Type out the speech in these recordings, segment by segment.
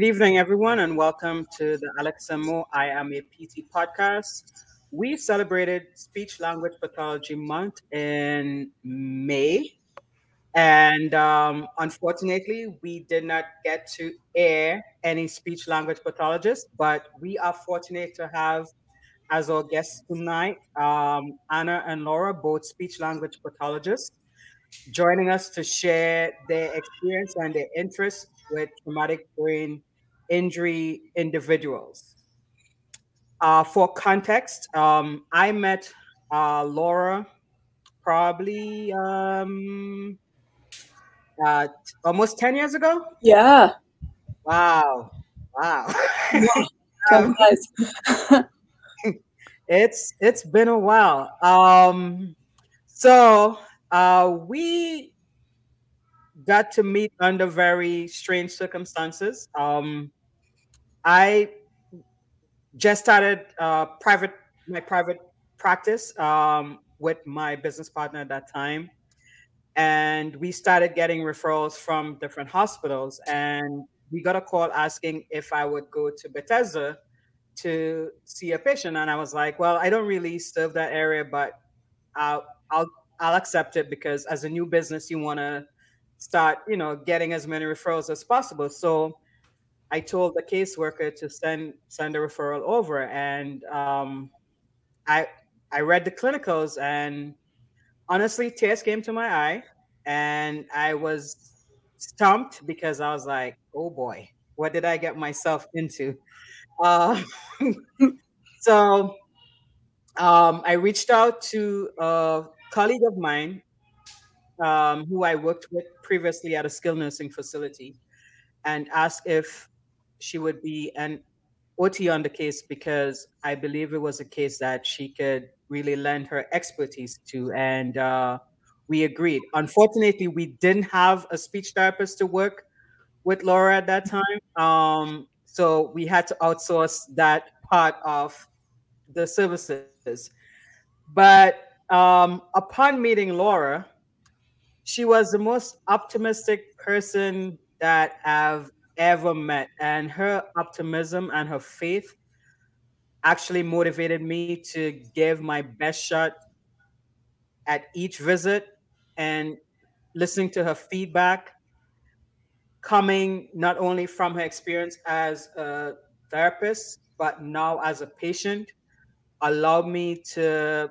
Good evening, everyone, and welcome to the Alex and Mo I Am a PT podcast. We celebrated Speech Language Pathology Month in May, and um, unfortunately, we did not get to air any speech language pathologists, but we are fortunate to have as our guests tonight um, Anna and Laura, both speech language pathologists, joining us to share their experience and their interest with traumatic brain injury individuals. Uh, for context, um, I met uh, Laura probably um, uh, almost 10 years ago. Yeah. Wow. Wow. um, it's it's been a while. Um, so uh, we got to meet under very strange circumstances. Um, I just started uh, private my private practice um, with my business partner at that time, and we started getting referrals from different hospitals. And we got a call asking if I would go to Bethesda to see a patient, and I was like, "Well, I don't really serve that area, but I'll I'll I'll accept it because as a new business, you want to start, you know, getting as many referrals as possible." So I told the caseworker to send send a referral over, and um, I I read the clinicals, and honestly, tears came to my eye, and I was stumped because I was like, "Oh boy, what did I get myself into?" Uh, so um, I reached out to a colleague of mine um, who I worked with previously at a skilled nursing facility and asked if she would be an OT on the case because I believe it was a case that she could really lend her expertise to. And uh, we agreed. Unfortunately, we didn't have a speech therapist to work with Laura at that time. Um, so we had to outsource that part of the services. But um, upon meeting Laura, she was the most optimistic person that I've ever met. And her optimism and her faith actually motivated me to give my best shot at each visit and listening to her feedback coming not only from her experience as a therapist but now as a patient allowed me to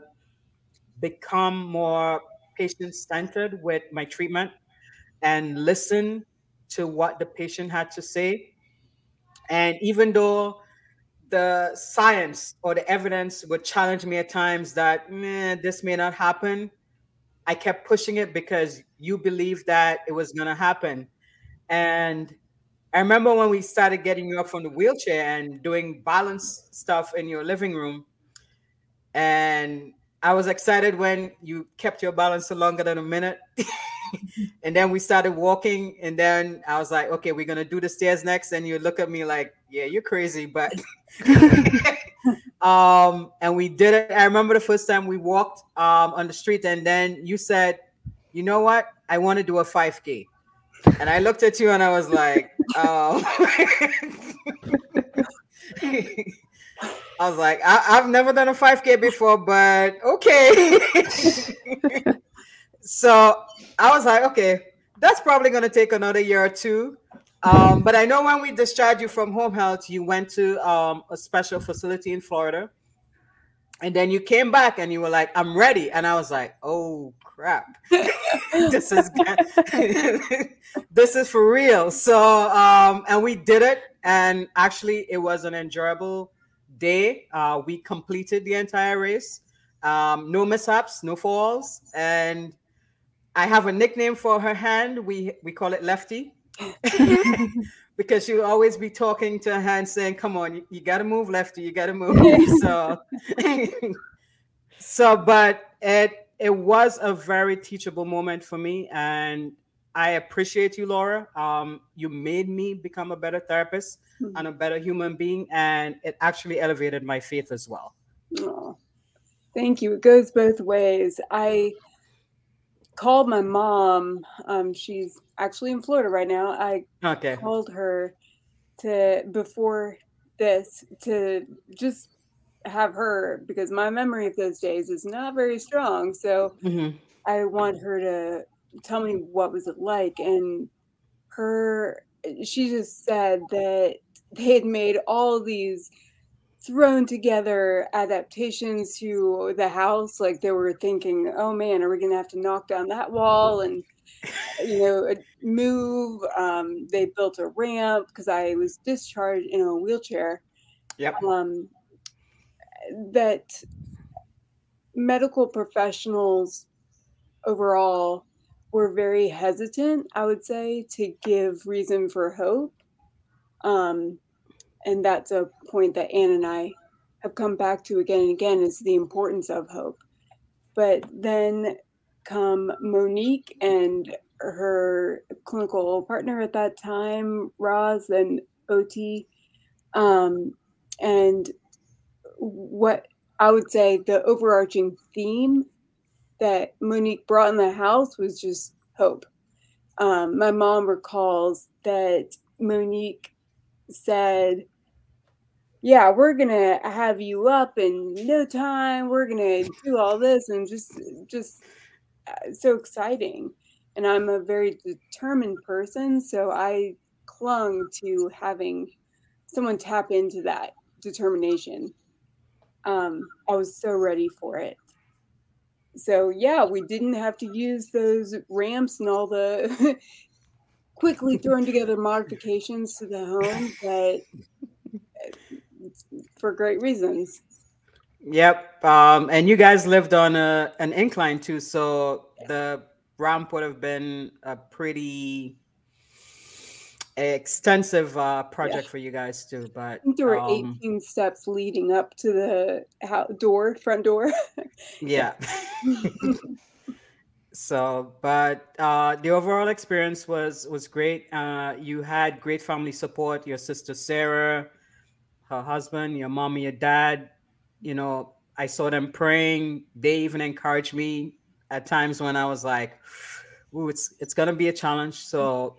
become more patient centered with my treatment and listen to what the patient had to say. And even though the science or the evidence would challenge me at times that this may not happen, I kept pushing it because you believed that it was going to happen. And I remember when we started getting you up from the wheelchair and doing balance stuff in your living room. And I was excited when you kept your balance longer than a minute. and then we started walking and then i was like okay we're gonna do the stairs next. And you look at me like yeah you're crazy but um and we did it. I remember the first time we walked um on the street and then you said you know what? I want to do a 5k and i looked at you and i was like oh. I was like, I- have never done a 5K before, but okay. So I was like, okay, that's probably going to take another year or two. Um, but I know when we discharged you from home health, you went to um, a special facility in Florida. And then you came back and you were like, I'm ready. And I was like, oh crap. this is this is for real. So um, and we did it. And actually it was an enjoyable day. Uh, we completed the entire race. Um, no mishaps, no falls. And I have a nickname for her hand. We we call it Lefty. because she will always be talking to her hand saying, Come on, you, you gotta move lefty, you gotta move. so so but it it was a very teachable moment for me and I appreciate you, Laura. Um, you made me become a better therapist mm-hmm. and a better human being, and it actually elevated my faith as well. Oh, thank you. It goes both ways. I called my mom. Um, she's actually in Florida right now. I okay. called her to before this to just have her because my memory of those days is not very strong. So mm-hmm. I want her to tell me what was it like and her she just said that they had made all these thrown together adaptations to the house like they were thinking oh man are we going to have to knock down that wall and you know move? Um, they built a ramp because i was discharged in a wheelchair yep. um, that medical professionals overall were very hesitant i would say to give reason for hope um, and that's a point that Anna and I have come back to again and again is the importance of hope. But then come Monique and her clinical partner at that time, Roz and OT. Um, and what I would say the overarching theme that Monique brought in the house was just hope. Um, my mom recalls that Monique said, yeah, we're gonna have you up in no time. We're gonna do all this and just just uh, so exciting. And I'm a very determined person, so I clung to having someone tap into that determination. Um, I was so ready for it. So yeah, we didn't have to use those ramps and all the quickly thrown together modifications to the home, but for great reasons. Yep. Um, and you guys lived on a, an incline too, so the ramp would have been a pretty extensive uh, project yeah. for you guys too. But there were um, 18 steps leading up to the door, front door. yeah. so but uh, the overall experience was was great. Uh, you had great family support your sister sarah her husband your mom and your dad. You know i saw them praying. They even encouraged me at times when i was like Ooh, it's it's gonna be a challenge. So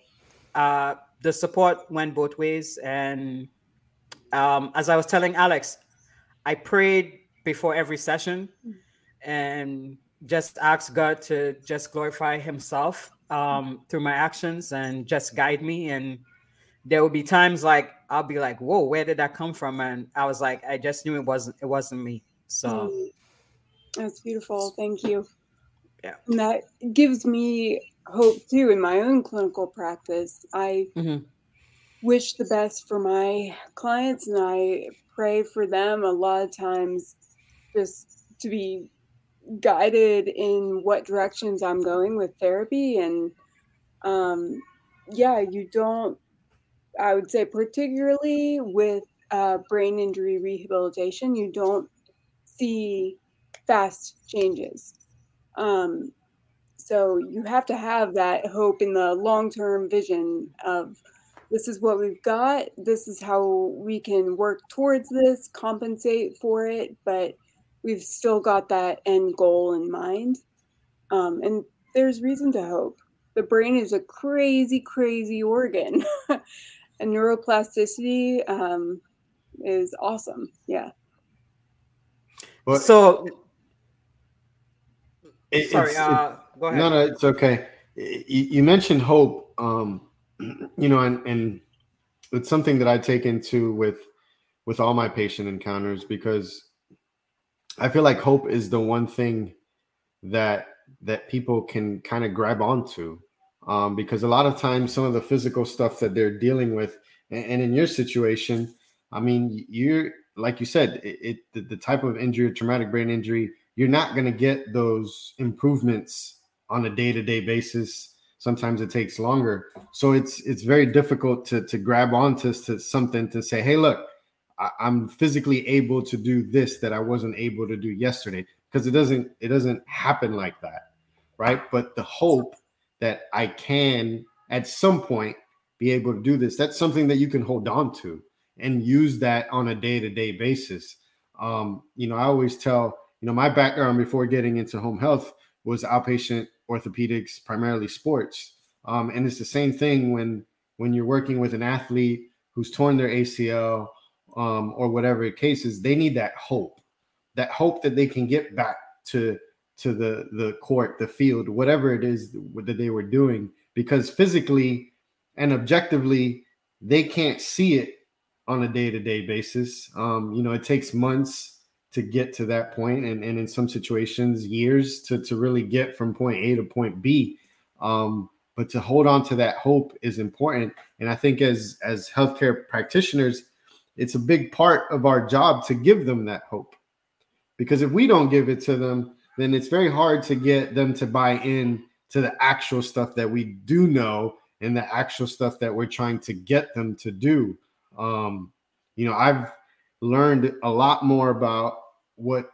uh, the support went both ways. And um, as i was telling alex i prayed before every session. And just ask God to just glorify Himself um, through my actions and just guide me. And there will be times like I'll be like, "Whoa, where did that come from?" And I was like, I just knew it wasn't it wasn't me. So mm. that's beautiful. Thank you. Yeah, and that gives me hope too in my own clinical practice. I mm-hmm. wish the best for my clients, and I pray for them a lot of times, just to be guided in what directions I'm going with therapy. And um, yeah, you don't, I would say, particularly with uh, brain injury rehabilitation, you don't see fast changes. Um, so you have to have that hope in the long term vision of this is what we've got, this is how we can work towards this, compensate for it. But we've still got that end goal in mind. Um, and there's reason to hope. The brain is a crazy, crazy organ, and neuroplasticity um, is awesome. Yeah. Well, so, it, sorry, uh, go ahead. No, no, it's okay. You, you mentioned hope, um, you know, and, and it's something that I take into with with all my patient encounters because I feel like hope is the one thing that that people can kind of grab onto um, because a lot of times some of the physical stuff that they're dealing with and, and in your situation i mean you're like you said it, it the, the, type of injury traumatic brain injury you're not going to get those improvements on a day-to-day basis. Sometimes it takes longer. So it's it's very difficult to to grab onto to something to say hey look I, am physically able to do this that I wasn't able to do yesterday because it doesn't it doesn't happen like that, right? But the hope that I can at some point be able to do this that's something that you can hold on to and use that on a day-to-day basis. Um, you know, I always tell you know my background before getting into home health was outpatient orthopedics, primarily sports. Um, and it's the same thing when when you're working with an athlete who's torn their ACL um, or whatever the case is, they need that hope, that hope that they can get back to to the the court, the field, whatever it is that they were doing, because physically and objectively they can't see it on a day to day basis. Um, you know, it takes months to get to that point, and, and in some situations, years to to really get from point A to point B. Um, but to hold on to that hope is important, and I think as as healthcare practitioners, it's a big part of our job to give them that hope, because if we don't give it to them, then it's very hard to get them to buy in to the actual stuff that we do know and the actual stuff that we're trying to get them to do. Um, you know, I've learned a lot more about what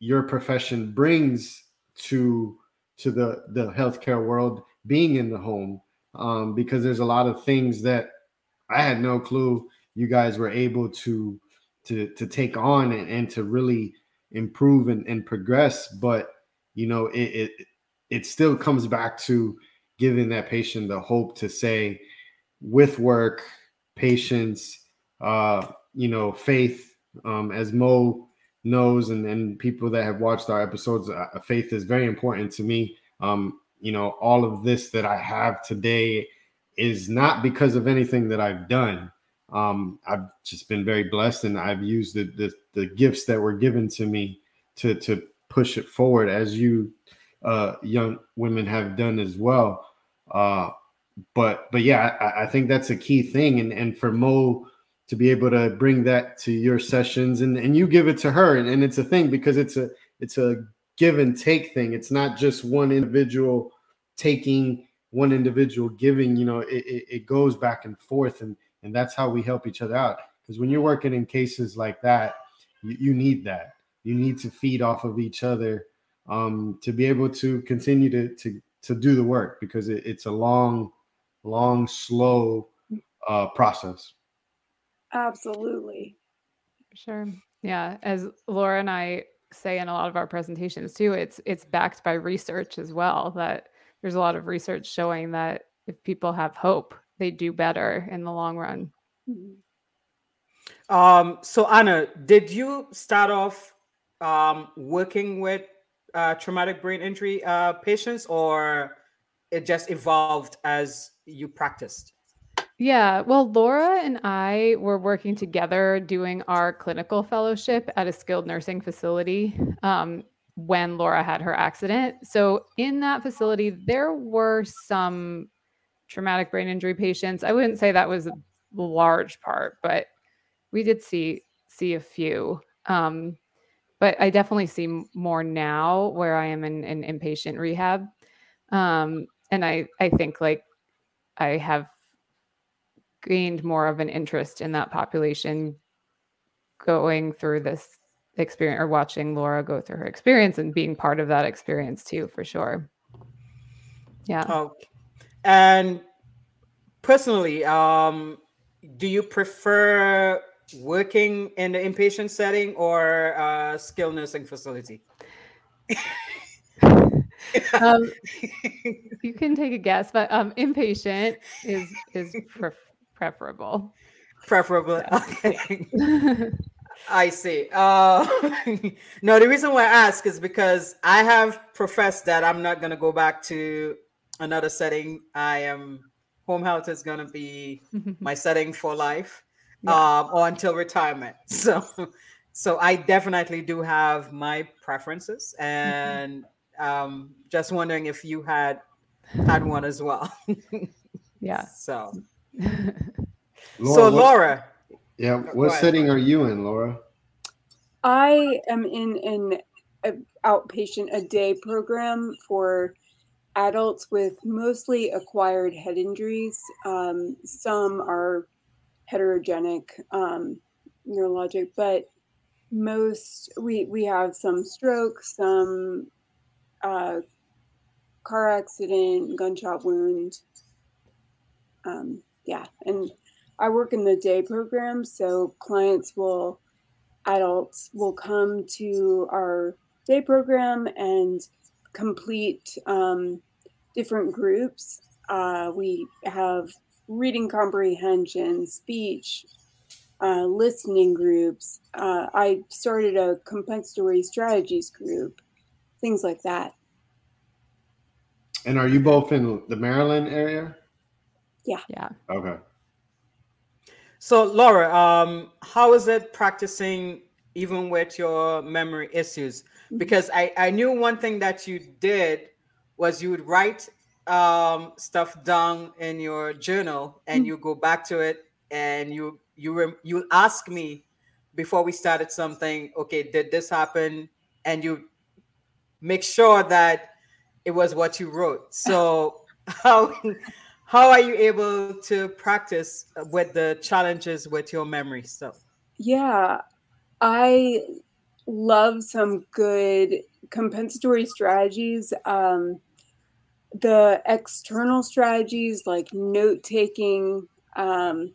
your profession brings to to the the healthcare world being in the home um, because there's a lot of things that I had no clue you guys were able to to to take on and, and to really improve and, and progress but you know it, it it still comes back to giving that patient the hope to say with work patience uh you know faith um as mo knows and, and people that have watched our episodes uh, faith is very important to me. Um you know all of this that i have today is not because of anything that i've done um, I've just been very blessed, and I've used the, the, the gifts that were given to me to to push it forward, as you uh, young women have done as well. Uh, but but yeah, I, I, think that's a key thing, and and for Mo to be able to bring that to your sessions, and and you give it to her, and, and it's a thing because it's a it's a give and take thing. It's not just one individual taking, one individual giving. You know, it, it, it goes back and forth, and and that's how we help each other out. Because when you're working in cases like that, you, you, need that. You need to feed off of each other um, to be able to continue to to to do the work because it, it's a long, long, slow uh, process. Absolutely. Sure. Yeah. As Laura and I say in a lot of our presentations too, it's it's backed by research as well. That there's a lot of research showing that if people have hope they do better in the long run. Mm-hmm. Um, so Anna, did you start off um, working with uh, traumatic brain injury uh, patients, or it just evolved as you practiced? Yeah, well, Laura and I were working together doing our clinical fellowship at a skilled nursing facility um, when Laura had her accident. So, in that facility, there were some traumatic brain injury patients. I wouldn't say that was a large part, but we did see see a few. Um, but I definitely see more now where I am in, in inpatient rehab. Um, and I, I think like I have gained more of an interest in that population going through this experience or watching Laura go through her experience and being part of that experience too, for sure. Yeah. Okay. And personally, um, do you prefer working in the inpatient setting or a skilled nursing facility? um, you can take a guess, but um, inpatient is is pre- preferable. Preferable. Okay. I see. Uh, no, the reason why I ask is because I have professed that I'm not going to go back to another setting. I am home health is going to be my setting for life yeah. um, or until retirement. So, so I definitely do have my preferences, mm-hmm. and um, just wondering if you had had one as well. yeah. So, Laura, so Laura. Yeah, what setting are you in, Laura? I am in an outpatient a day program for adults with mostly acquired head injuries. Um, some are heterogenic um, neurologic, but most we we have some stroke, some uh, car accident, gunshot wound. Um, yeah, and I work in the day program, so clients will adults will come to our day program and complete um, different groups. Uh, we have reading comprehension, speech, uh, listening groups. Uh, I started a compensatory strategies group, things like that. And are you both in the Maryland area? Yeah. Yeah. Okay. So, Laura, um, how is it practicing even with your memory issues? Because I, I knew one thing that you did was you would write um, stuff down in your journal and Mhm. you go back to it and you you rem- you ask me before we started something. Okay, did this happen? And you make sure that it was what you wrote. So how how are you able to practice with the challenges with your memory stuff? Yeah, I love some good compensatory strategies. Um, the external strategies like note taking, um,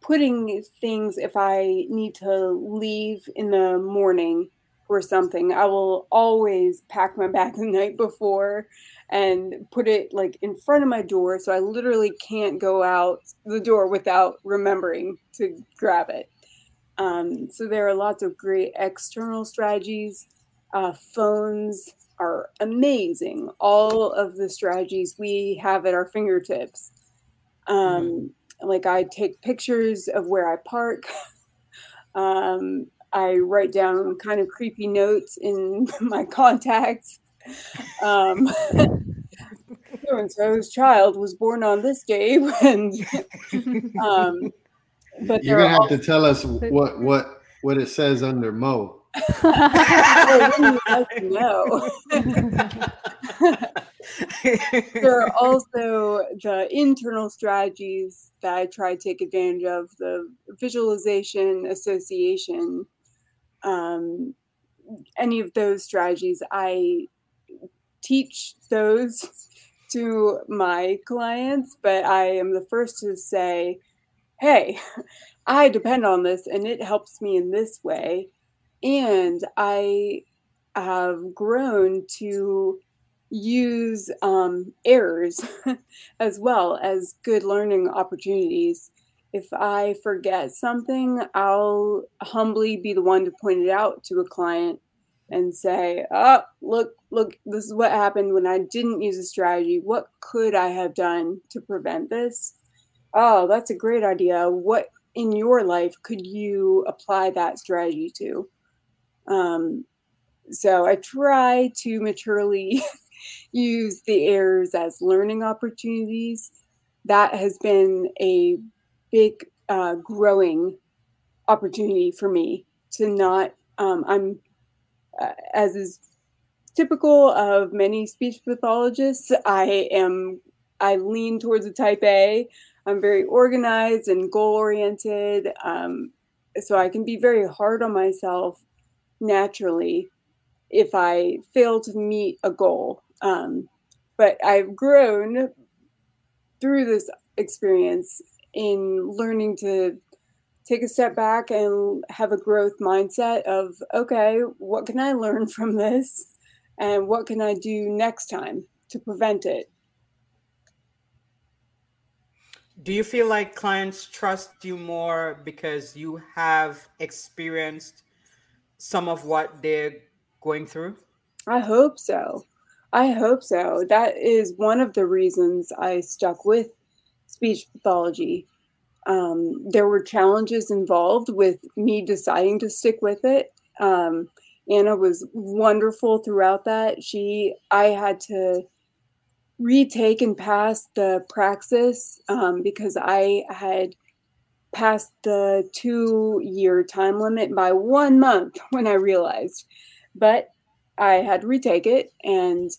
putting things if I need to leave in the morning or something, I will always pack my bag the night before and put it like in front of my door so I literally can't go out the door without remembering to grab it. Um, so there are lots of great external strategies. Uh, phones are amazing. All of the strategies we have at our fingertips. Um, Like I take pictures of where I park. um, I write down kind of creepy notes in my contacts. Um, so and so's child was born on this day, and um, but You're gonna are have to tell us what what what it says under Mo. also, wouldn't you like to know? there are also the internal strategies that I try to take advantage of the visualization, association, um, any of those strategies. I teach those to my clients, but I am the first to say, hey, I depend on this and it helps me in this way. And I have grown to use um, errors as well as good learning opportunities. If I forget something, I'll humbly be the one to point it out to a client and say, "Oh, look, look, this is what happened when I didn't use a strategy. What could I have done to prevent this?" Oh, that's a great idea. What in your life could you apply that strategy to? Um, so I try to maturely use the errors as learning opportunities. That has been a big uh, growing opportunity for me to not. Um, I'm uh, as is typical of many speech pathologists. I am. I lean towards a type A. I'm very organized and goal oriented. Um, so I can be very hard on myself naturally if I fail to meet a goal. Um, but I've grown through this experience in learning to take a step back and have a growth mindset of okay, what can I learn from this? And what can I do next time to prevent it? Do you feel like clients trust you more because you have experienced some of what they're going through? I hope so. I hope so. That is one of the reasons I stuck with speech pathology. Um, there were challenges involved with me deciding to stick with it. Um, Anna was wonderful throughout that. She, I had to retake and pass the praxis um, because I had passed the two year time limit by one month when I realized. But I had to retake it and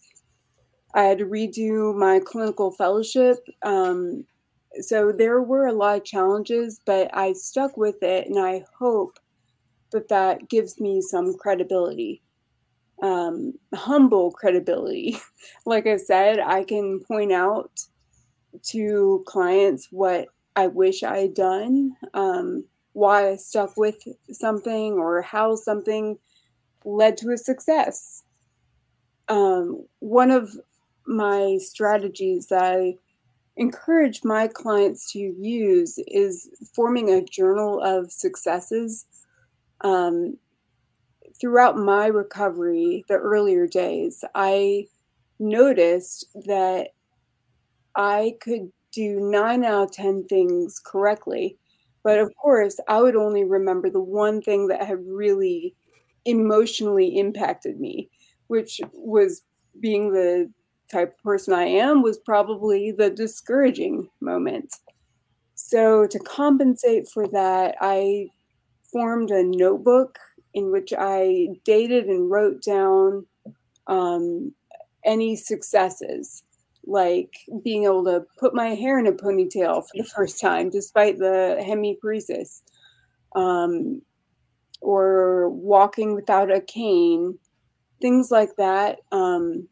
I had to redo my clinical fellowship. Um, so there were a lot of challenges, but I stuck with it and I hope that that gives me some credibility, um, humble credibility. like I said, I can point out to clients what I wish I had done, um, why I stuck with something, or how something led to a success. Um, one of my strategies that I encourage my clients to use is forming a journal of successes. Um, throughout my recovery, the earlier days, I noticed that I could do nine out of 10 things correctly. But of course, I would only remember the one thing that had really emotionally impacted me, which was being the type of person I am, was probably the discouraging moment. So, to compensate for that, I formed a notebook in which I dated and wrote down um, any successes, like being able to put my hair in a ponytail for the first time, despite the hemiparesis, um, or walking without a cane, things like that. Um,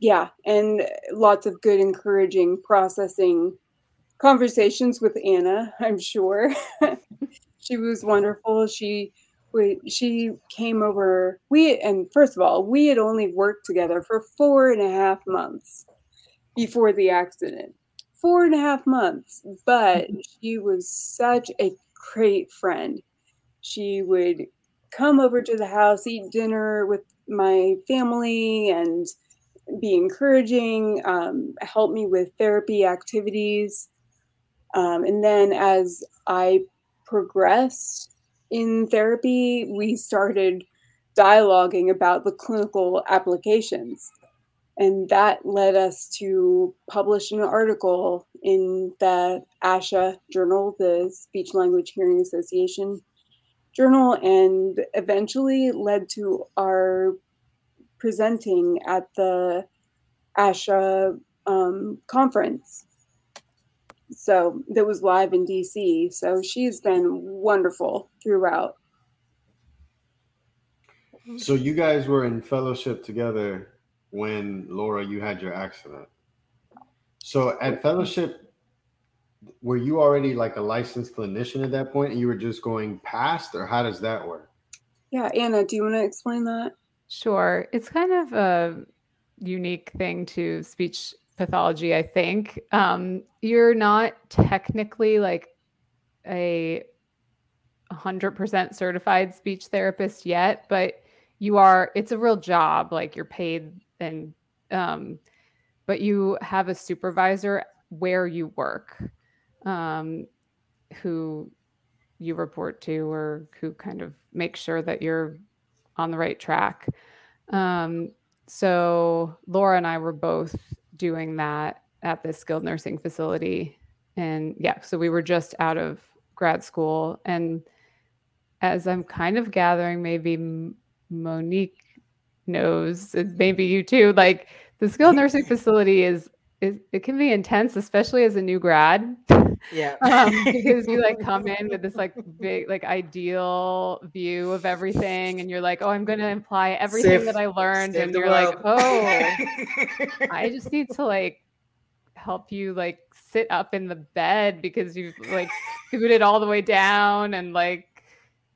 yeah, and lots of good, encouraging, processing conversations with Anna, I'm sure. she was wonderful. She we, she came over. We and first of all, we had only worked together for four and a half months before the accident. Four and a half months, but mm-hmm. she was such a great friend. She would come over to the house, eat dinner with my family, and be encouraging, um, help me with therapy activities. Um, and then as I progressed in therapy, we started dialoguing about the clinical applications. And that led us to publish an article in the ASHA journal, the Speech Language Hearing Association journal, and eventually led to our presenting at the ASHA um, conference so that was live in DC. So she's been wonderful throughout. So you guys were in fellowship together when Laura you had your accident. So at fellowship were you already like a licensed clinician at that point and you were just going past or how does that work? Yeah, Anna, do you want to explain that? Sure. It's kind of a unique thing to speech pathology, I think. Um, you're not technically like a 100% certified speech therapist yet, but you are, it's a real job. Like you're paid and, um, but you have a supervisor where you work um, who you report to or who kind of makes sure that you're on the right track. Um, so Laura and I were both doing that at this skilled nursing facility. And yeah, so we were just out of grad school. And as I'm kind of gathering, maybe Monique knows, maybe you too, like the skilled nursing facility is, is it can be intense, especially as a new grad. Yeah. um, because you like come in with this like big, like ideal view of everything. And you're like, oh, I'm going to imply everything that I learned. And you're world. like, oh, I just need to like help you like sit up in the bed because you've like scooted all the way down and like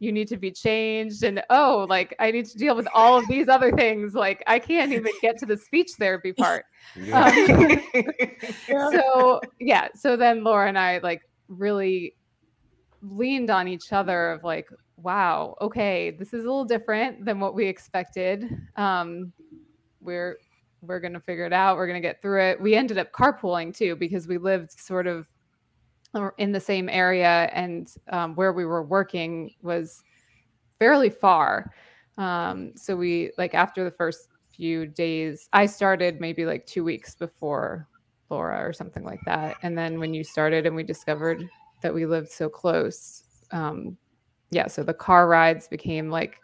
you need to be changed and oh like i need to deal with all of these other things like i can't even get to the speech therapy part yeah. Um, yeah. so yeah so then laura and i like really leaned on each other of like wow okay this is a little different than what we expected um we're we're gonna figure it out we're gonna get through it we ended up carpooling too because we lived sort of in the same area and um, where we were working was fairly far. Um, so we like after the first few days i started maybe like two weeks before laura or something like that. And then when you started and we discovered that we lived so close um, yeah so the car rides became like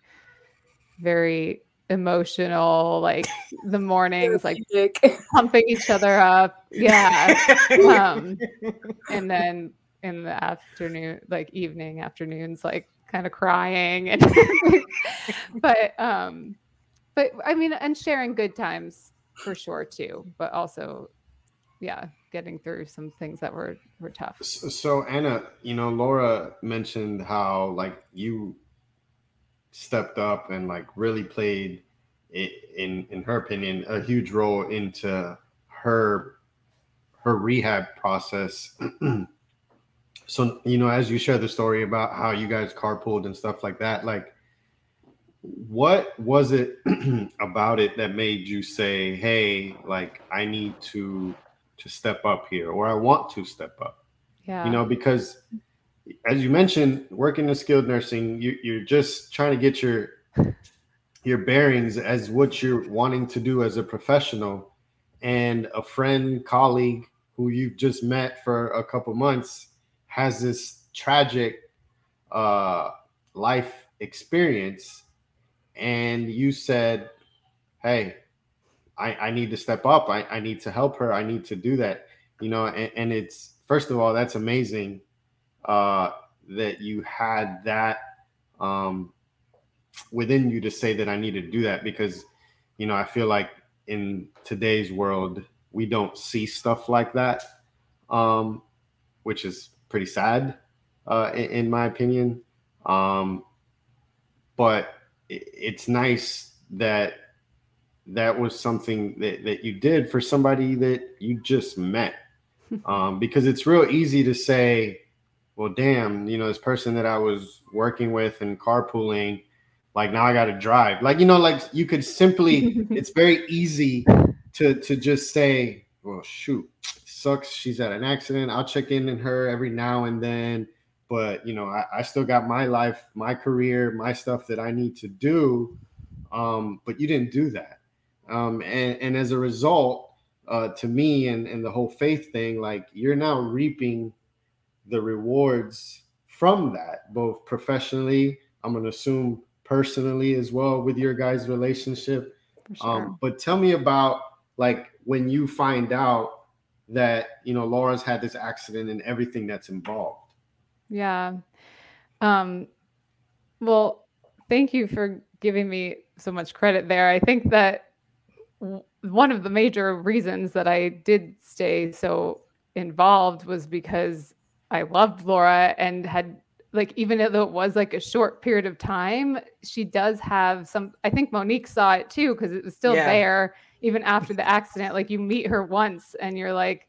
very emotional like the mornings like pumping each other up. Yeah. Um and then in the afternoon like evening afternoons like kind of crying and but um but i mean and sharing good times for sure too but also yeah getting through some things that were were tough. So anna you know laura mentioned how like you stepped up and like really played in in her opinion a huge role into her her rehab process. so you know, as you share the story about how you guys carpooled and stuff like that, like what was it about it that made you say, "Hey, like I need to to step up here," or "I want to step up"? Yeah, you know, because as you mentioned, working in skilled nursing, you, you're just trying to get your your bearings as what you're wanting to do as a professional, and a friend, colleague who you've just met for a couple months has this tragic uh, life experience, and you said, "Hey, I, I need to step up. I, I need to help her. I need to do that." You know, and, and it's first of all, that's amazing uh, that you had that um, within you to say that I need to do that because, you know, I feel like in today's world we don't see stuff like that, um, which is pretty sad, uh, in, in, my opinion. Um, but it, it's nice that that was something that, that you did for somebody that you just met um, because it's real easy to say, well, damn, you know, this person that I was working with and carpooling, like now I got to drive. Like, you know, like you could simply, it's very easy to to just say, well, shoot, sucks. She's at an accident. I'll check in on her every now and then. But you know, I, I still got my life, my career, my stuff that I need to do. Um, but you didn't do that. Um, and, and as a result, uh, to me and, and the whole faith thing, like you're now reaping the rewards from that, both professionally, I'm going to assume personally as well with your guys' relationship. Sure. Um, but tell me about like when you find out that, you know, Laura's had this accident and everything that's involved. Yeah. Um, well, thank you for giving me so much credit there. I think that one of the major reasons that I did stay so involved was because I loved Laura and had like even though it was like a short period of time, she does have some I think Monique saw it too because it was still yeah. there even after the accident. Like you meet her once and you're like,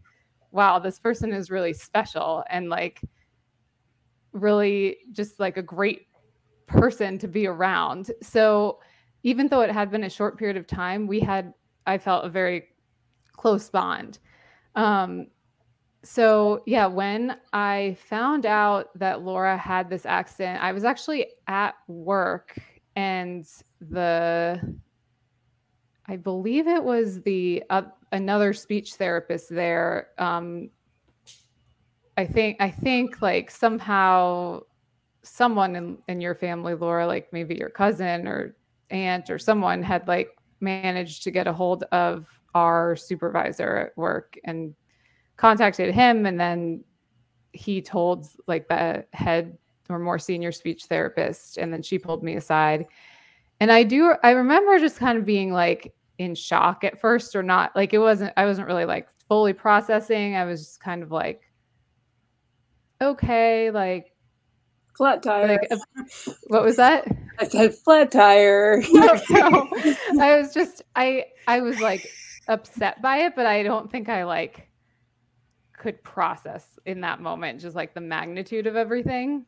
wow, this person is really special and like really just like a great person to be around. So even though it had been a short period of time, we had I felt a very close bond. Um, so yeah, when I found out that Laura had this accident, I was actually at work and the I believe it was the uh, another speech therapist there. Um, I think I think like somehow someone in, in your family, Laura, like maybe your cousin or aunt or someone had like managed to get a hold of our supervisor at work and contacted him and then he told like the head or more senior speech therapist and then she pulled me aside. And i do i remember just kind of being like in shock at first or not like it wasn't i wasn't really like fully processing. I was just kind of like okay like flat tire. like what was that? I said flat tire. No, no. i was just i i was like upset by it but i don't think i like could process in that moment, just like the magnitude of everything.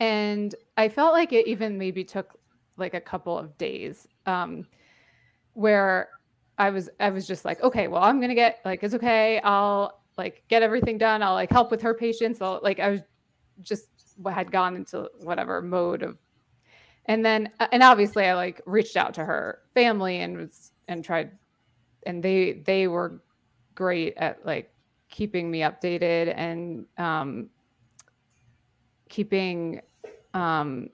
And I felt like it even maybe took like a couple of days um, where I was I was just like, okay, well, I'm gonna get like it's okay. I'll like get everything done. I'll like help with her patients. I'll like I was just had gone into whatever mode of and then and obviously I like reached out to her family and was and tried and they they were great at like keeping me updated and um, keeping um,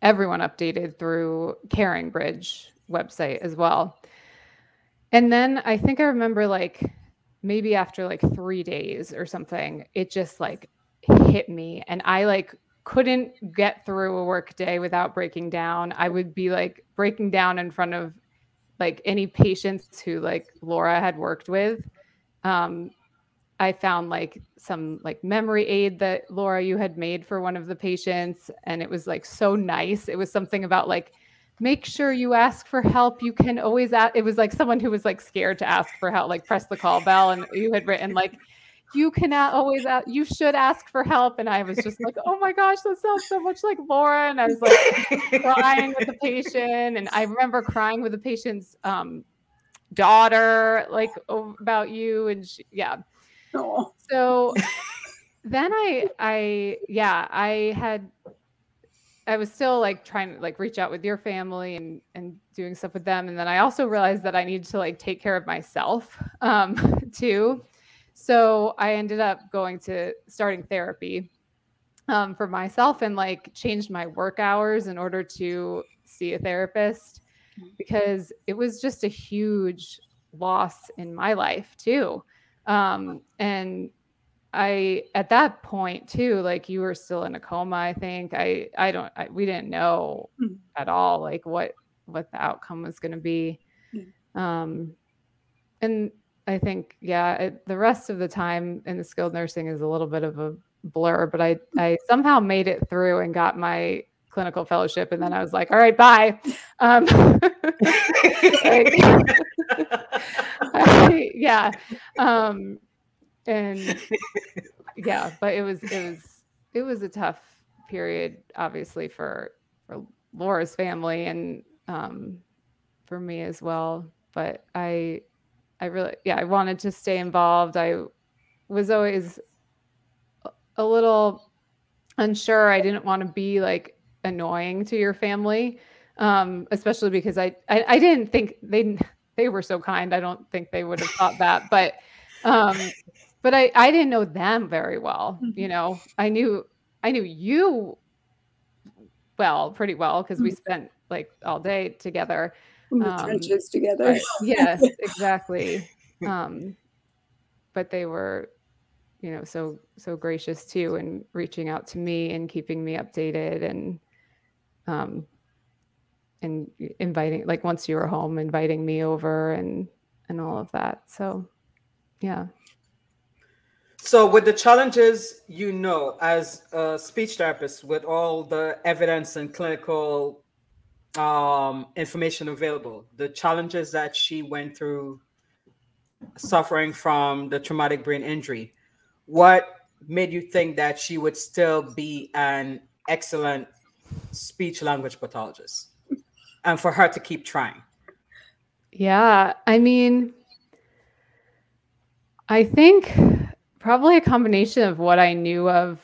everyone updated through Caring Bridge website as well. And then I think I remember like maybe after like three days or something, it just like hit me. And I like couldn't get through a work day without breaking down. I would be like breaking down in front of like any patients who like Laura had worked with. Um, I found like some like memory aid that Laura you had made for one of the patients and it was like so nice. It was something about like make sure you ask for help. You can always ask. It was like someone who was like scared to ask for help, like press the call bell. And you had written like, you can always ask, you should ask for help. And I was just like, oh my gosh, that sounds so much like Laura. And I was like crying with the patient. And I remember crying with the patient's um, daughter, like about you. And she, yeah. Oh. So then I, I, yeah, I had I was still like trying to like reach out with your family and and doing stuff with them. And then I also realized that I needed to like take care of myself um, too. So I ended up going to starting therapy um, for myself and like changed my work hours in order to see a therapist because it was just a huge loss in my life too. Um, and I at that point too, like you were still in a coma. I think I I don't I, we didn't know mm-hmm. at all like what what the outcome was going to be. Mm-hmm. Um, and I think yeah, it, the rest of the time in the skilled nursing is a little bit of a blur. But I I somehow made it through and got my clinical fellowship, and then I was like, all right, bye. Um, Yeah. Um, and yeah, but it was it was it was a tough period, obviously for for Laura's family and um, for me as well. But I I really yeah I wanted to stay involved. I was always a little unsure. I didn't want to be like annoying to your family, um, especially because I, I I didn't think they they were so kind. I don't think they would have thought that, but um, but I I didn't know them very well. Mm-hmm. You know, I knew I knew you well, pretty well because we mm-hmm. spent like all day together. In the um, trenches together. yes, exactly. Um, but they were, you know, so so gracious too, and reaching out to me and keeping me updated and um and inviting like once you were home inviting me over and and all of that. So yeah. So, with the challenges you know as a speech therapist, with all the evidence and clinical um, information available, the challenges that she went through suffering from the traumatic brain injury, what made you think that she would still be an excellent speech language pathologist and for her to keep trying? Yeah, I mean, I think Probably a combination of what I knew of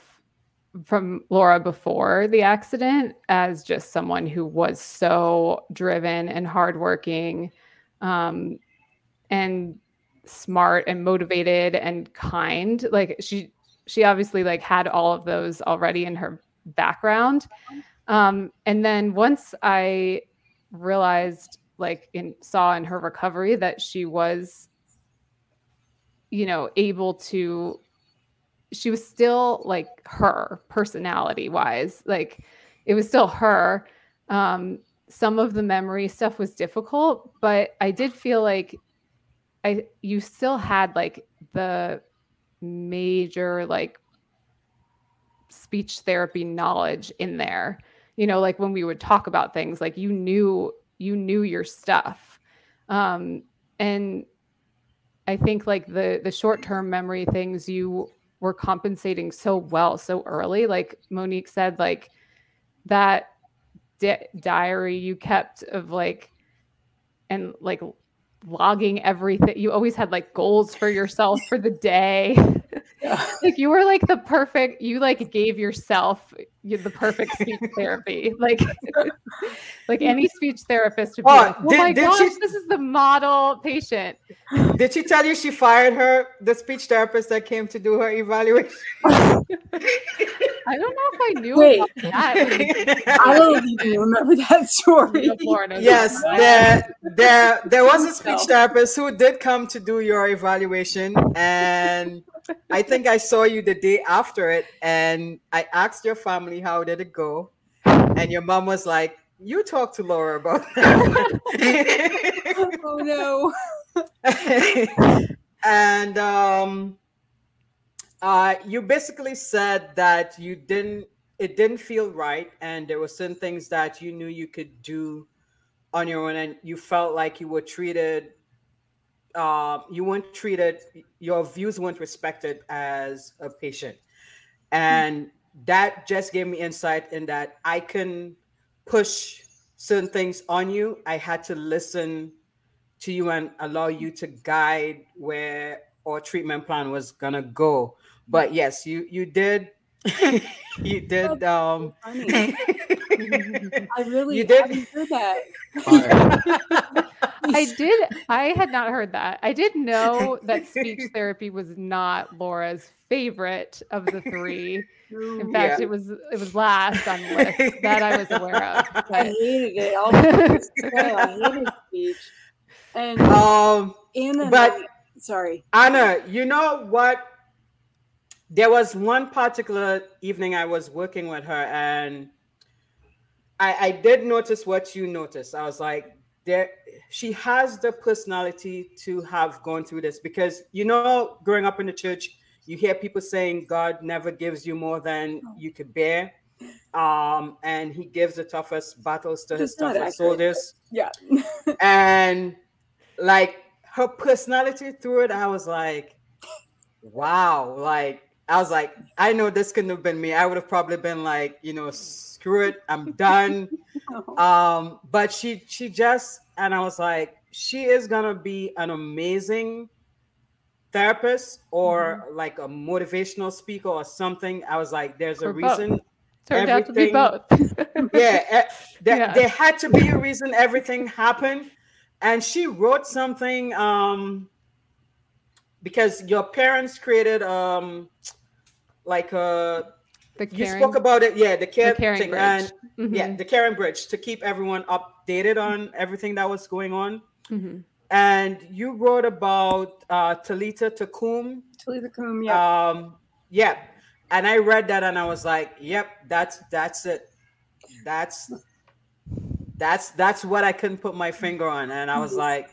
from Laura before the accident as just someone who was so driven and hardworking um, and smart and motivated and kind. Like she she obviously like had all of those already in her background. Um, and then once I realized like in saw in her recovery that she was you know, able to she was still like her personality wise. Like it was still her. Um some of the memory stuff was difficult, but I did feel like I you still had like the major like speech therapy knowledge in there. You know, like when we would talk about things, like you knew you knew your stuff. Um and I think like the the short term memory things you were compensating so well so early. Like Monique said, like that di- diary you kept of like and like logging everything. You always had like goals for yourself for the day. like you were like the perfect you like gave yourself the perfect speech therapy. Like like any speech therapist would be oh, like, oh did, my gosh she, this is the model patient. Did she tell you she fired her the speech therapist that came to do her evaluation? I don't know if I knew Wait, that. I don't even remember that story. Yes, there, there, there was a speech therapist who did come to do your evaluation, and I think I saw you the day after it, and I asked your family how did it go, and your mom was like, "You talk to Laura about that." oh no! and um, uh, you basically said that you didn't, it didn't feel right, and there were certain things that you knew you could do on your own and you felt like you were treated uh, you weren't treated your views weren't respected as a patient. And that just gave me insight in that i can push certain things on you. I had to listen to you and allow you to guide where our treatment plan was gonna go. But yes you you did you did um I really You did? haven't heard that. Fire. I did. I had not heard that. I did know that speech therapy was not Laura's favorite of the three. In fact, Yeah. it was it was last on the list that I was aware of. I hated it. I'll be first to say I hated speech. And um Anna, but- sorry. Anna, you know what? There was one particular evening I was working with her, and I, I did notice what you noticed. I was like, there, she has the personality to have gone through this because you know, growing up in the church, you hear people saying God never gives you more than you could bear. Um, and he gives the toughest battles to his toughest soldiers Yeah. and like her personality through it, I was like, wow, like I was like, I know this couldn't have been me. I would have probably been like, you know, screw it, I'm done. um, but she she just and I was like, she is gonna be an amazing therapist or like a motivational speaker or something. I was like, there's a both. reason turned out to be both. yeah, eh, there, Yeah. there had to be a reason everything happened. And she wrote something um because your parents created um like a the you caring, spoke about it, yeah, the care the caring thing bridge. and yeah, Mhm, the CaringBridge to keep everyone updated on everything that was going on. mhm. And you wrote about uh Talita Takum Talitha Koum, yeah. um, yeah, and I read that and I was like, "Yep, that's that's it. That's that's that's what I couldn't put my finger on." And I was Mhm. like,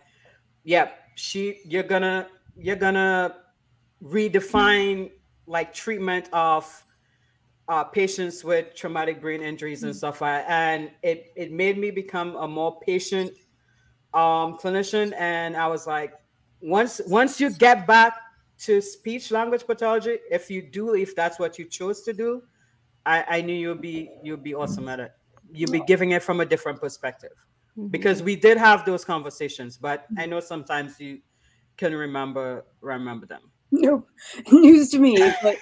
"Yep, she, you're gonna you're gonna redefine like treatment of uh, patients with traumatic brain injuries and stuff like and it it made me become a more patient um clinician. And i was like once once you get back to speech language pathology if you do if that's what you chose to do i i knew you'd be you'd be awesome at it. You'd be giving it from a different perspective. Mhm. because we did have those conversations but i know sometimes you can remember remember them Nope. News to me. But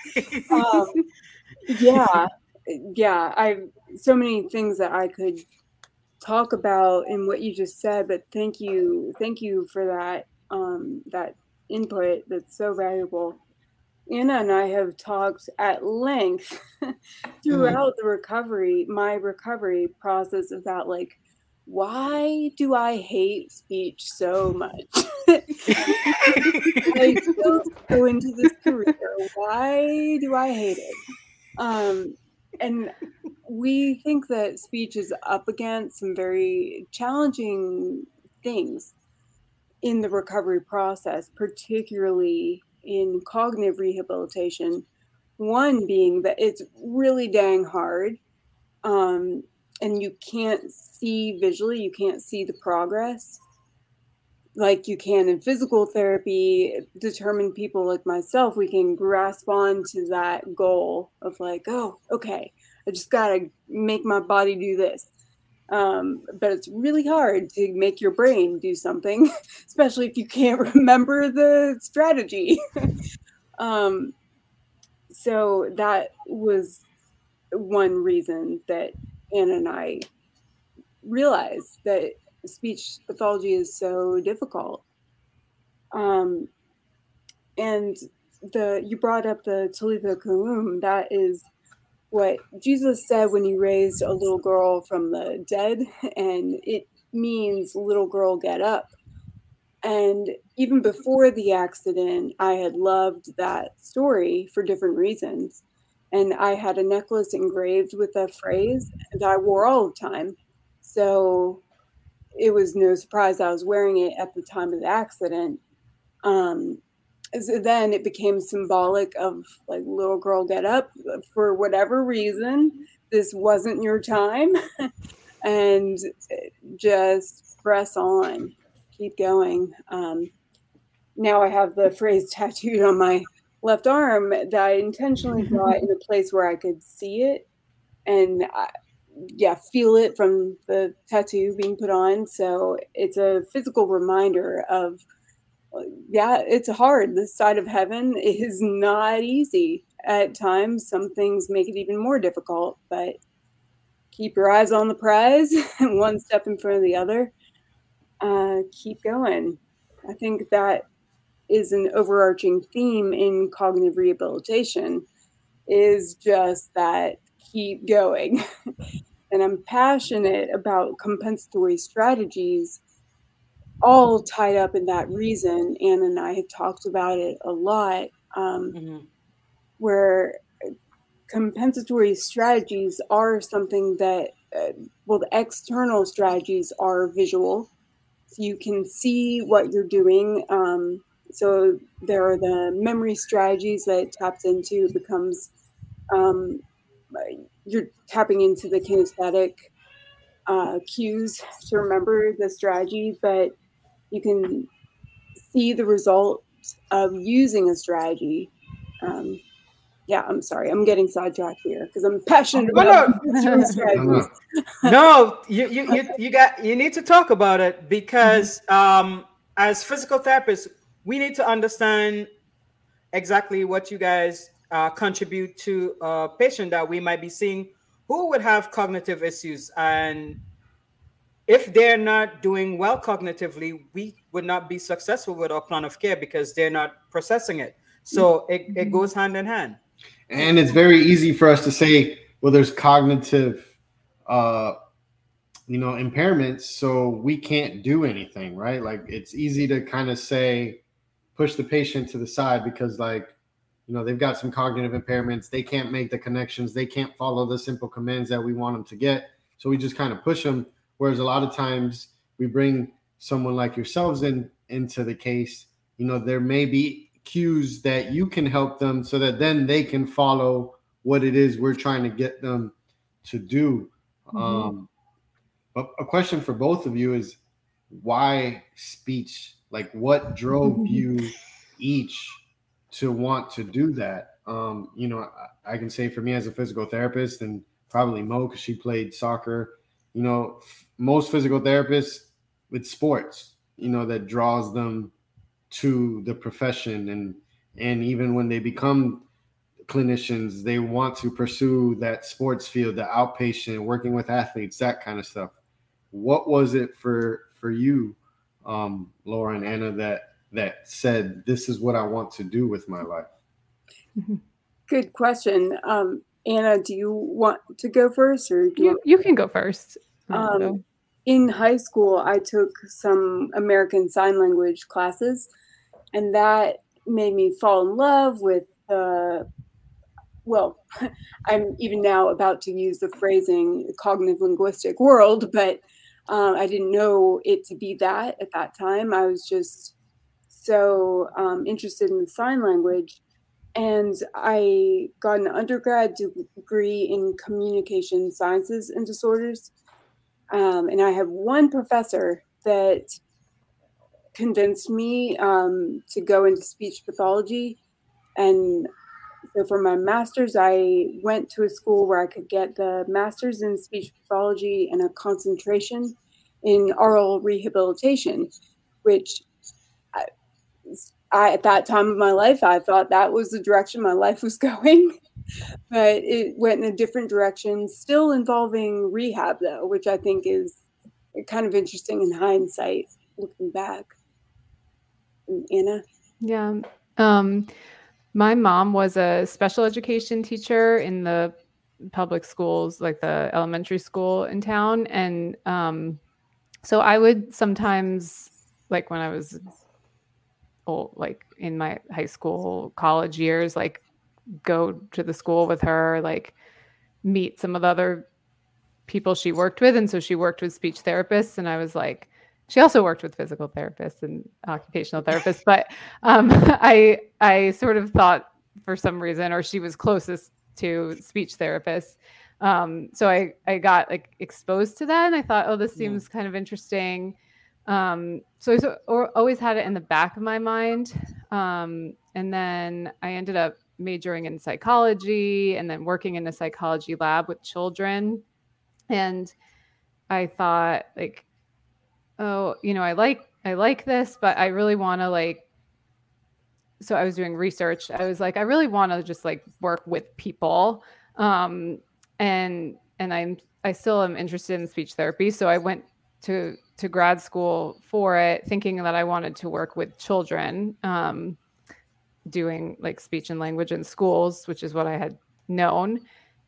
um, yeah, yeah. I've so many things that I could talk about in what you just said. But thank you, thank you for that um, that input. That's so valuable. Anna and I have talked at length throughout the recovery, my recovery process about like, why do I hate speech so much? I chose to go into this career. Why do I hate it? Um, and we think that speech is up against some very challenging things in the recovery process, particularly in cognitive rehabilitation. One being that it's really dang hard, um, and you can't see visually, you can't see the progress like you can in physical therapy, determined people like myself, we can grasp on to that goal of like, oh, okay, I just gotta make my body do this. Um, but it's really hard to make your brain do something, especially if you can't remember the strategy. um, so that was one reason that Anna and I realized that speech pathology is so difficult. Um, and the you brought up the Talitha Koum, that is what Jesus said when he raised a little girl from the dead, and it means little girl get up. And even before the accident, I had loved that story for different reasons. And I had a necklace engraved with that phrase that I wore all the time. So it was no surprise I was wearing it at the time of the accident. Um, so then it became symbolic of like little girl get up for whatever reason. This wasn't your time. and just press on, keep going. Um, now I have the phrase tattooed on my left arm that I intentionally got in a place where I could see it and I, yeah, feel it from the tattoo being put on. So it's a physical reminder of, yeah, it's hard. The side of heaven is not easy at times. Some things make it even more difficult, but keep your eyes on the prize, one step in front of the other. Uh, keep going. I think that is an overarching theme in cognitive rehabilitation is just that keep going. and I'm passionate about compensatory strategies, all tied up in that reason. Anna and I have talked about it a lot, um, mm-hmm. where compensatory strategies are something that, uh, well, the external strategies are visual. So you can see what you're doing. Um, so there are the memory strategies that it taps into, becomes um, you're tapping into the kinesthetic uh, cues to remember the strategy, but you can see the result of using a strategy. Um, yeah, I'm sorry, I'm getting sidetracked here because I'm passionate about no, strategies. no, you, you you you got you need to talk about it because mm-hmm. um, as physical therapists, we need to understand exactly what you guys uh, contribute to a patient that we might be seeing who would have cognitive issues. And if they're not doing well cognitively we would not be successful with our plan of care because they're not processing it. So it, it mm-hmm. goes hand in hand. And it's very easy for us to say well there's cognitive uh you know impairments so we can't do anything right? Like it's easy to kind of say push the patient to the side because like you know they've got some cognitive impairments. They can't make the connections. They can't follow the simple commands that we want them to get. So we just kind of push them whereas a lot of times we bring someone like yourselves in into the case. You know there may be cues that you can help them so that then they can follow what it is we're trying to get them to do. Mm-hmm. um but a question for both of you is why speech? Like what drove you each to want to do that. Um, you know, I, I, can say for me as a physical therapist, and probably Mo because she played soccer. You know, f- most physical therapists, it's sports. You know that draws them to the profession, and and even when they become clinicians, they want to pursue that sports field, the outpatient, working with athletes, that kind of stuff. What was it for for you, um, Laura and Anna, that that said, "This is what I want to do with my life"? Good question, um, Anna. Do you want to go first, or you, you, you can go first? Um, in high school, I took some American Sign Language classes, and that made me fall in love with the. Well, I'm even now about to use the phrasing cognitive linguistic world, but uh, I didn't know it to be that at that time. I was just so um, interested in sign language. And I got an undergrad degree in communication sciences and disorders. Um, and I have one professor that convinced me um, to go into speech pathology. And so for my master's, I went to a school where I could get the master's in speech pathology and a concentration in aural rehabilitation, which I, at that time of my life, I thought that was the direction my life was going. but it went in a different direction, still involving rehab, though, which I think is kind of interesting in hindsight, looking back. Anna? Yeah. Um, my mom was a special education teacher in the public schools, like the elementary school in town. And um, so I would sometimes, like when I was like in my high school, college years, like go to the school with her, like meet some of the other people she worked with. And so she worked with speech therapists. And I was like, she also worked with physical therapists and occupational therapists. But um, I I sort of thought for some reason, or she was closest to speech therapists. Um, so I I got like exposed to that, and I thought, oh, this seems yeah. kind of interesting. Um, so I always had it in the back of my mind. Um, and then I ended up majoring in psychology and then working in a psychology lab with children. And I thought like, oh, you know, I like I like this, but I really want to like so I was doing research. I was like, I really want to just like work with people. Um, and and I'm I still am interested in speech therapy. So I went to to grad school for it, thinking that I wanted to work with children, um, doing like speech and language in schools, which is what I had known.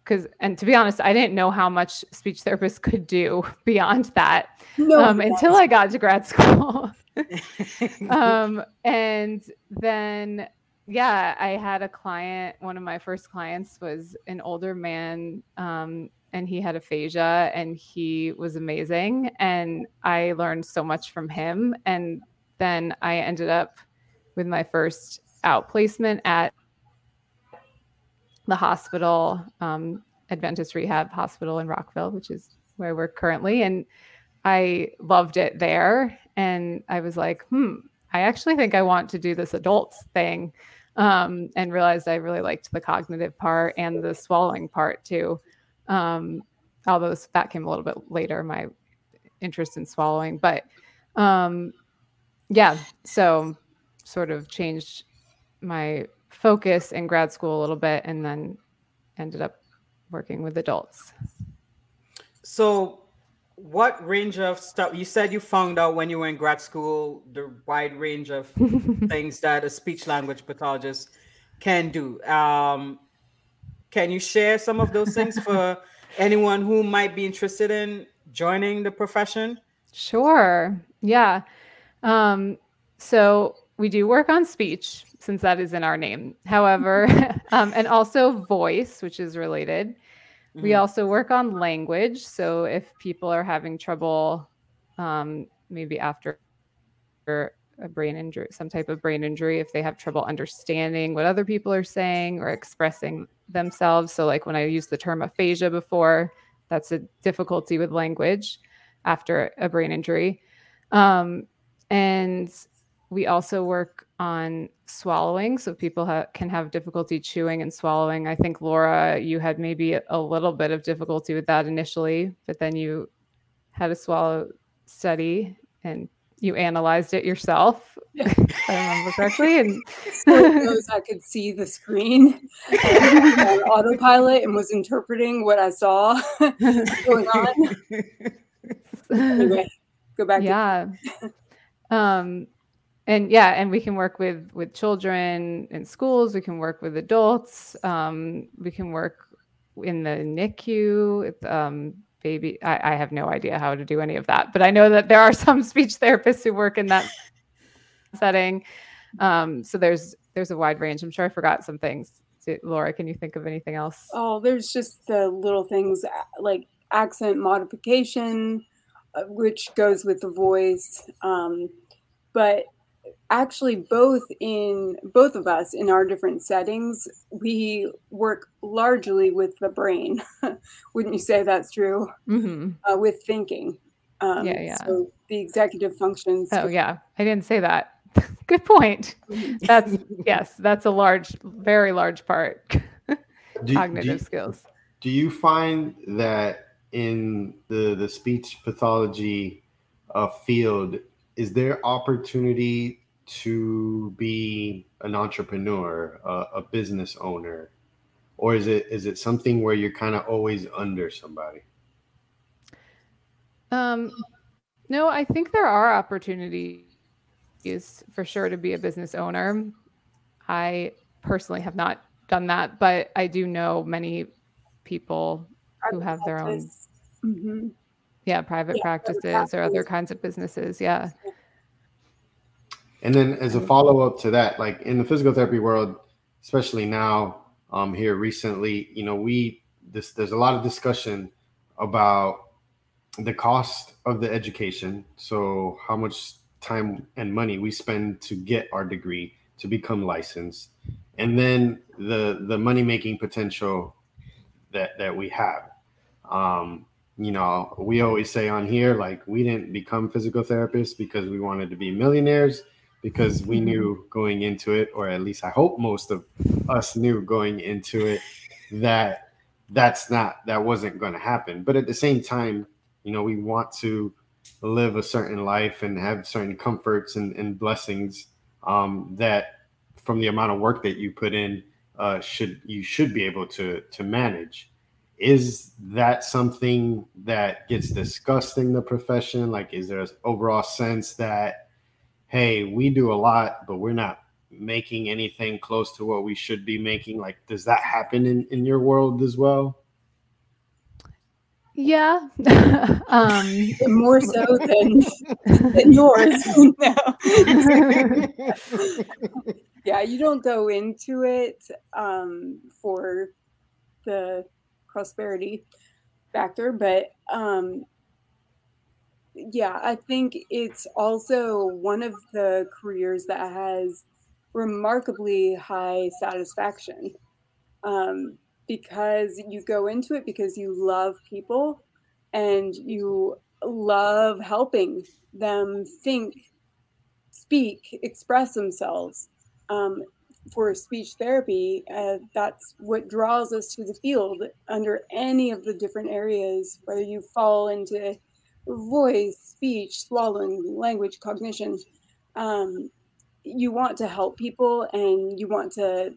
Because, and to be honest, I didn't know how much speech therapists could do beyond that no, um, until I got to grad school. um, and then, yeah, I had a client. One of my first clients was an older man um, and he had aphasia and he was amazing and i learned so much from him and then i ended up with my first outplacement at the hospital um, adventist rehab hospital in rockville which is where we're currently and i loved it there and i was like hmm i actually think i want to do this adults thing um, and realized i really liked the cognitive part and the swallowing part too um, although that came a little bit later, my interest in swallowing. But um, yeah, so sort of changed my focus in grad school a little bit and then ended up working with adults. So, what range of stuff you said you found out when you were in grad school the wide range of things that a speech language pathologist can do? Um, can you share some of those things for anyone who might be interested in joining the profession? Sure. Yeah. Um, so we do work on speech since that is in our name. However, um, and also voice, which is related. Mm-hmm. We also work on language. So if people are having trouble, um, maybe after a brain injury, some type of brain injury, if they have trouble understanding what other people are saying or expressing themselves. So, like when I used the term aphasia before, that's a difficulty with language after a brain injury. Um, and we also work on swallowing. So, people ha- can have difficulty chewing and swallowing. I think, Laura, you had maybe a little bit of difficulty with that initially, but then you had a swallow study and you analyzed it yourself, if I remember correctly. And I could see the screen on autopilot and was interpreting what I saw going on. anyway, go back. Yeah. um, and yeah, and we can work with with children in schools. We can work with adults. Um, we can work in the NICU. With, um, baby I, I, have no idea how to do any of that but i know that there are some speech therapists who work in that setting. Um, so there's there's a wide range. I'm sure i forgot some things. Laura can you think of anything else? Oh there's just the little things like accent modification uh, which goes with the voice um, but actually both in both of us in our different settings we work largely with the brain. Wouldn't you say that's true? Mm-hmm. uh, with thinking. Um, yeah yeah. so the executive functions oh yeah. I didn't say that. Good point. That's yes that's a large very large part. Do, cognitive do you, skills. do you find that in the the speech pathology uh, field is there opportunity to be an entrepreneur, a, a business owner, or is it is it something where you're kind of always under somebody? Um, no, I think there are opportunities for sure to be a business owner. I personally have not done that, but I do know many people who have their own, mm-hmm. yeah, private yeah, practices or other kinds of businesses. Yeah. And then as a follow up to that, like in the physical therapy world, especially now, um, here recently, you know, we this there's a lot of discussion about the cost of the education. So how much time and money we spend to get our degree to become licensed, and then the the money making potential that that we have. Um, you know, we always say on here, like, we didn't become physical therapists because we wanted to be millionaires, because we mm-hmm. knew going into it, or at least I hope most of us knew going into it, that that's not, that wasn't going to happen. But at the same time, you know, we want to live a certain life and have certain comforts and, and blessings um, that from the amount of work that you put in uh, should you should be able to to manage is that something that gets discussed in the profession like is there an overall sense that hey we do a lot but we're not making anything close to what we should be making. Like does that happen in, in your world as well? Yeah. Um more so than, than yours. Yeah you don't go into it um for the prosperity factor, but um, yeah, I think it's also one of the careers that has remarkably high satisfaction um, because you go into it because you love people and you love helping them think, speak, express themselves. Um, for speech therapy, uh, that's what draws us to the field under any of the different areas, whether you fall into voice, speech, swallowing, language, cognition. Um, you want to help people and you want to,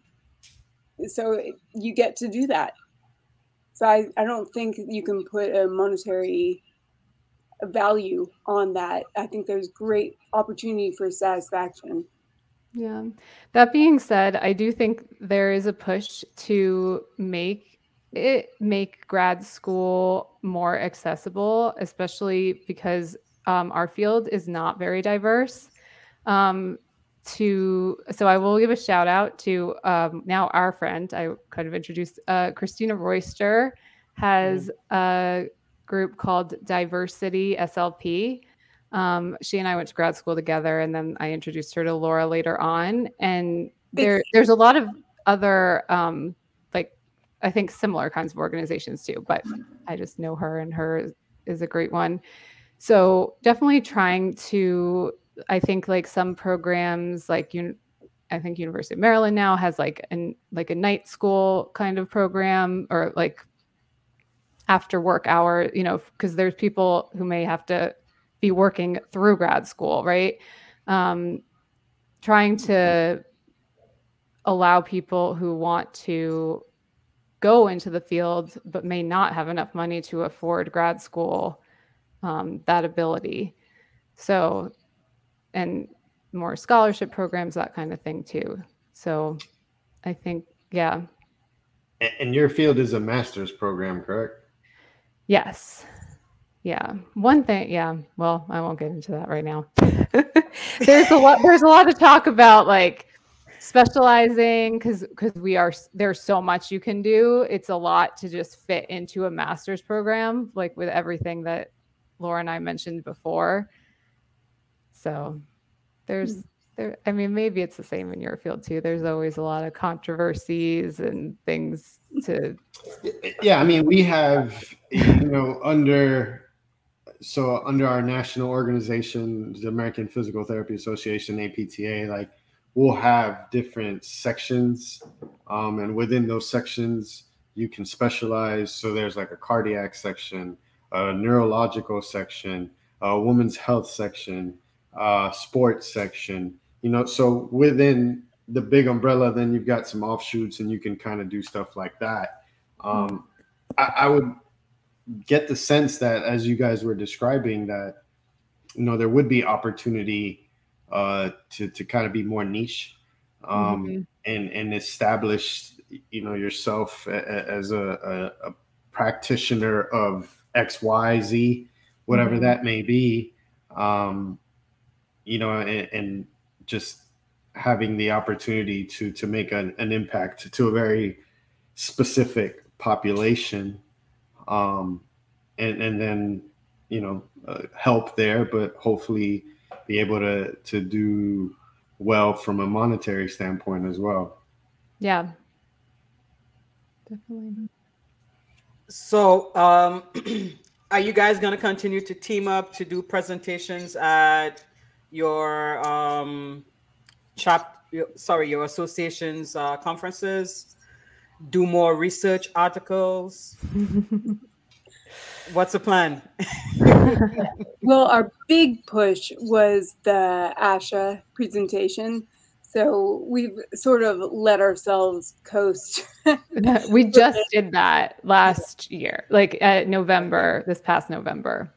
so you get to do that. So I, I don't think you can put a monetary value on that. I think there's great opportunity for satisfaction. Yeah. That being said, I do think there is a push to make it make grad school more accessible, especially because um, our field is not very diverse. Um, to so I will give a shout out to um, now our friend I kind of introduced uh, Christina Royster has mm-hmm. a group called Diversity SLP, um, she and I went to grad school together, and then I introduced her to Laura later on. And there, there's a lot of other, um, I think, similar kinds of organizations too. But I just know her, and her is a great one. So definitely trying to, I think, like some programs, like you, I think University of Maryland now has like an like a night school kind of program, or like after work hour, you know, because there's people who may have to be working through grad school, right? Um, trying to allow people who want to go into the field but may not have enough money to afford grad school um, that ability. So, and more scholarship programs, that kind of thing too. So, I think, yeah. And your field is a master's program, correct? Yes. Yeah. One thing, yeah. Well, I won't get into that right now. there's a lot there's a lot to talk about like specializing cuz cuz we are there's so much you can do. It's a lot to just fit into a master's program like with everything that Laura and I mentioned before. So, there's hmm. there I mean maybe it's the same in your field too. There's always a lot of controversies and things to Yeah, I mean, we have you know under so under our national organization, the American Physical Therapy Association, APTA, like we'll have different sections, um, and within those sections, you can specialize. So there's like a cardiac section, a neurological section, a women's health section, a sports section. You know, so within the big umbrella, then you've got some offshoots, and you can kind of do stuff like that. Um, I, I would get the sense that as you guys were describing that you know there would be opportunity uh to to kind of be more niche um mm-hmm. and and establish you know yourself as a, a, a practitioner of xyz whatever mm-hmm. that may be um you know and, and, just having the opportunity to to make an, an impact to a very specific population um, and and then you know uh, help there, but hopefully be able to to do well from a monetary standpoint as well. Yeah, definitely. So, um, are you guys going to continue to team up to do presentations at your um, chap? Sorry, your association's uh, conferences? Do more research articles? What's the plan? well, our big push was the ASHA presentation. So we've sort of let ourselves coast. we just did that last year, like at November, this past November.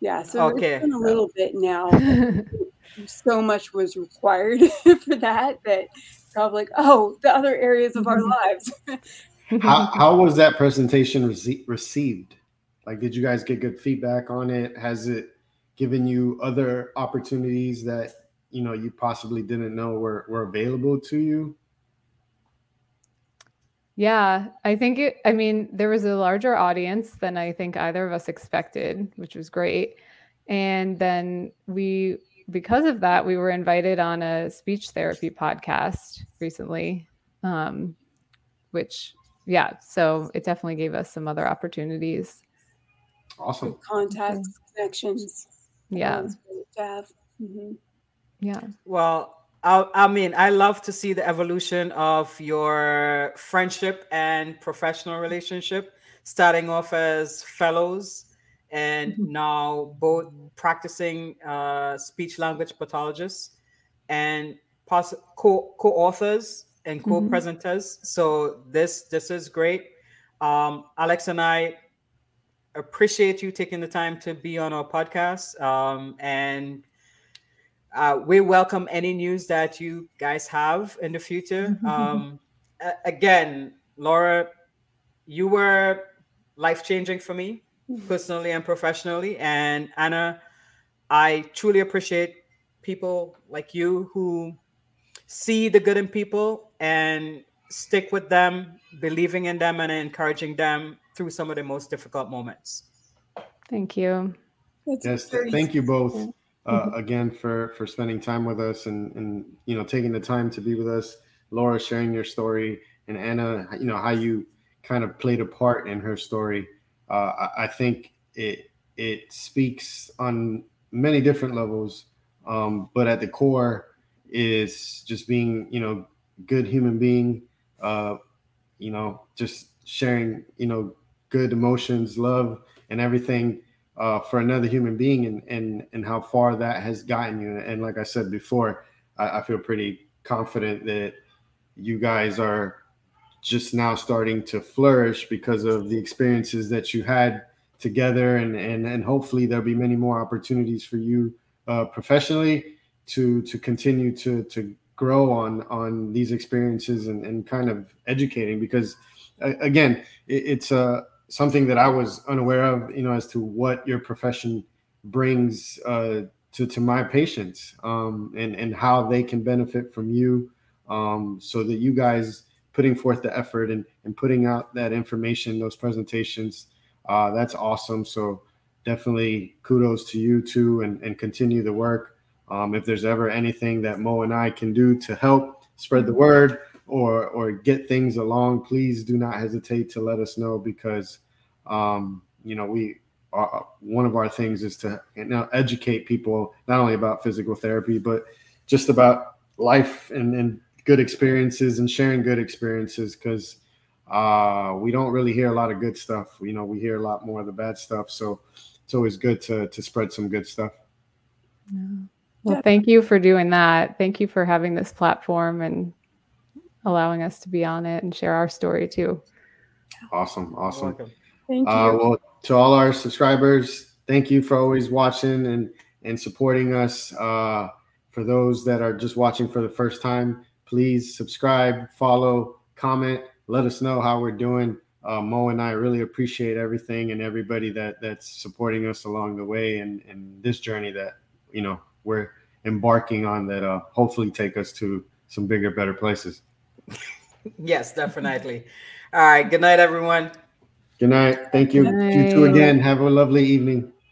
Yeah, so okay. it's been a little bit now. so much was required for that that probably like, oh, the other areas of our mm-hmm. lives. how, how was that presentation rece- received? Like, did you guys get good feedback on it? Has it given you other opportunities that you know you possibly didn't know were were available to you? Yeah, I think it. I mean, there was a larger audience than I think either of us expected, which was great. And then we, because of that, we were invited on a speech therapy podcast recently, um, which, yeah, so it definitely gave us some other opportunities. Awesome. Contacts, connections. Yeah. Mm-hmm. Yeah. Well, I, I, mean, I love to see the evolution of your friendship and professional relationship, starting off as fellows and mm-hmm. now both practicing uh, speech language pathologists and poss- co- co-authors and mm-hmm. co-presenters. Mm-hmm. So this this is great. Um, Alex and I appreciate you taking the time to be on our podcast. Um, and uh, we welcome any news that you guys have in the future. Um, again, Laura, you were life changing for me personally and professionally. And Anna, I truly appreciate people like you who see the good in people and stick with them, believing in them, and encouraging them through some of the most difficult moments. Thank you. yes, thank you both uh, mm-hmm. again for for spending time with us and and you know taking the time to be with us. Laura sharing your story and Anna, you know how you kind of played a part in her story. Uh, I, I, think it it speaks on many different levels, um, but at the core is just being you know good human being. Uh, you know, just sharing you know good emotions, love, and everything uh, for another human being, and and and how far that has gotten you. And like I said before, I, I feel pretty confident that you guys are just now starting to flourish because of the experiences that you had together and and and hopefully there'll be many more opportunities for you uh, professionally to to continue to to grow on on these experiences and, and kind of educating because again it, it's a something that I was unaware of, you know, as to what your profession brings uh, to to my patients um, and and how they can benefit from you, um, so that you guys putting forth the effort and and putting out that information, those presentations, uh, that's awesome. So definitely kudos to you too, and and continue the work. Um, if there's ever anything that Mo and I can do to help spread the word or or get things along, please do not hesitate to let us know because um, you know we are, one of our things is to you know educate people not only about physical therapy but just about life and, and good experiences and sharing good experiences because uh, we don't really hear a lot of good stuff. You know, we hear a lot more of the bad stuff. So it's always good to to spread some good stuff. Well, thank you for doing that. Thank you for having this platform and allowing us to be on it and share our story too. Awesome. Awesome. Thank uh, you. Uh, well, to all our subscribers, thank you for always watching and and supporting us. Uh, for those that are just watching for the first time, please subscribe, follow, comment, let us know how we're doing. Uh, Mo and I really appreciate everything and everybody that that's supporting us along the way and and this journey that you know we're embarking on that uh, hopefully take us to some bigger, better places. Yes, definitely. All right. Good night, everyone. Good night. Thank you. You too again. Have a lovely evening.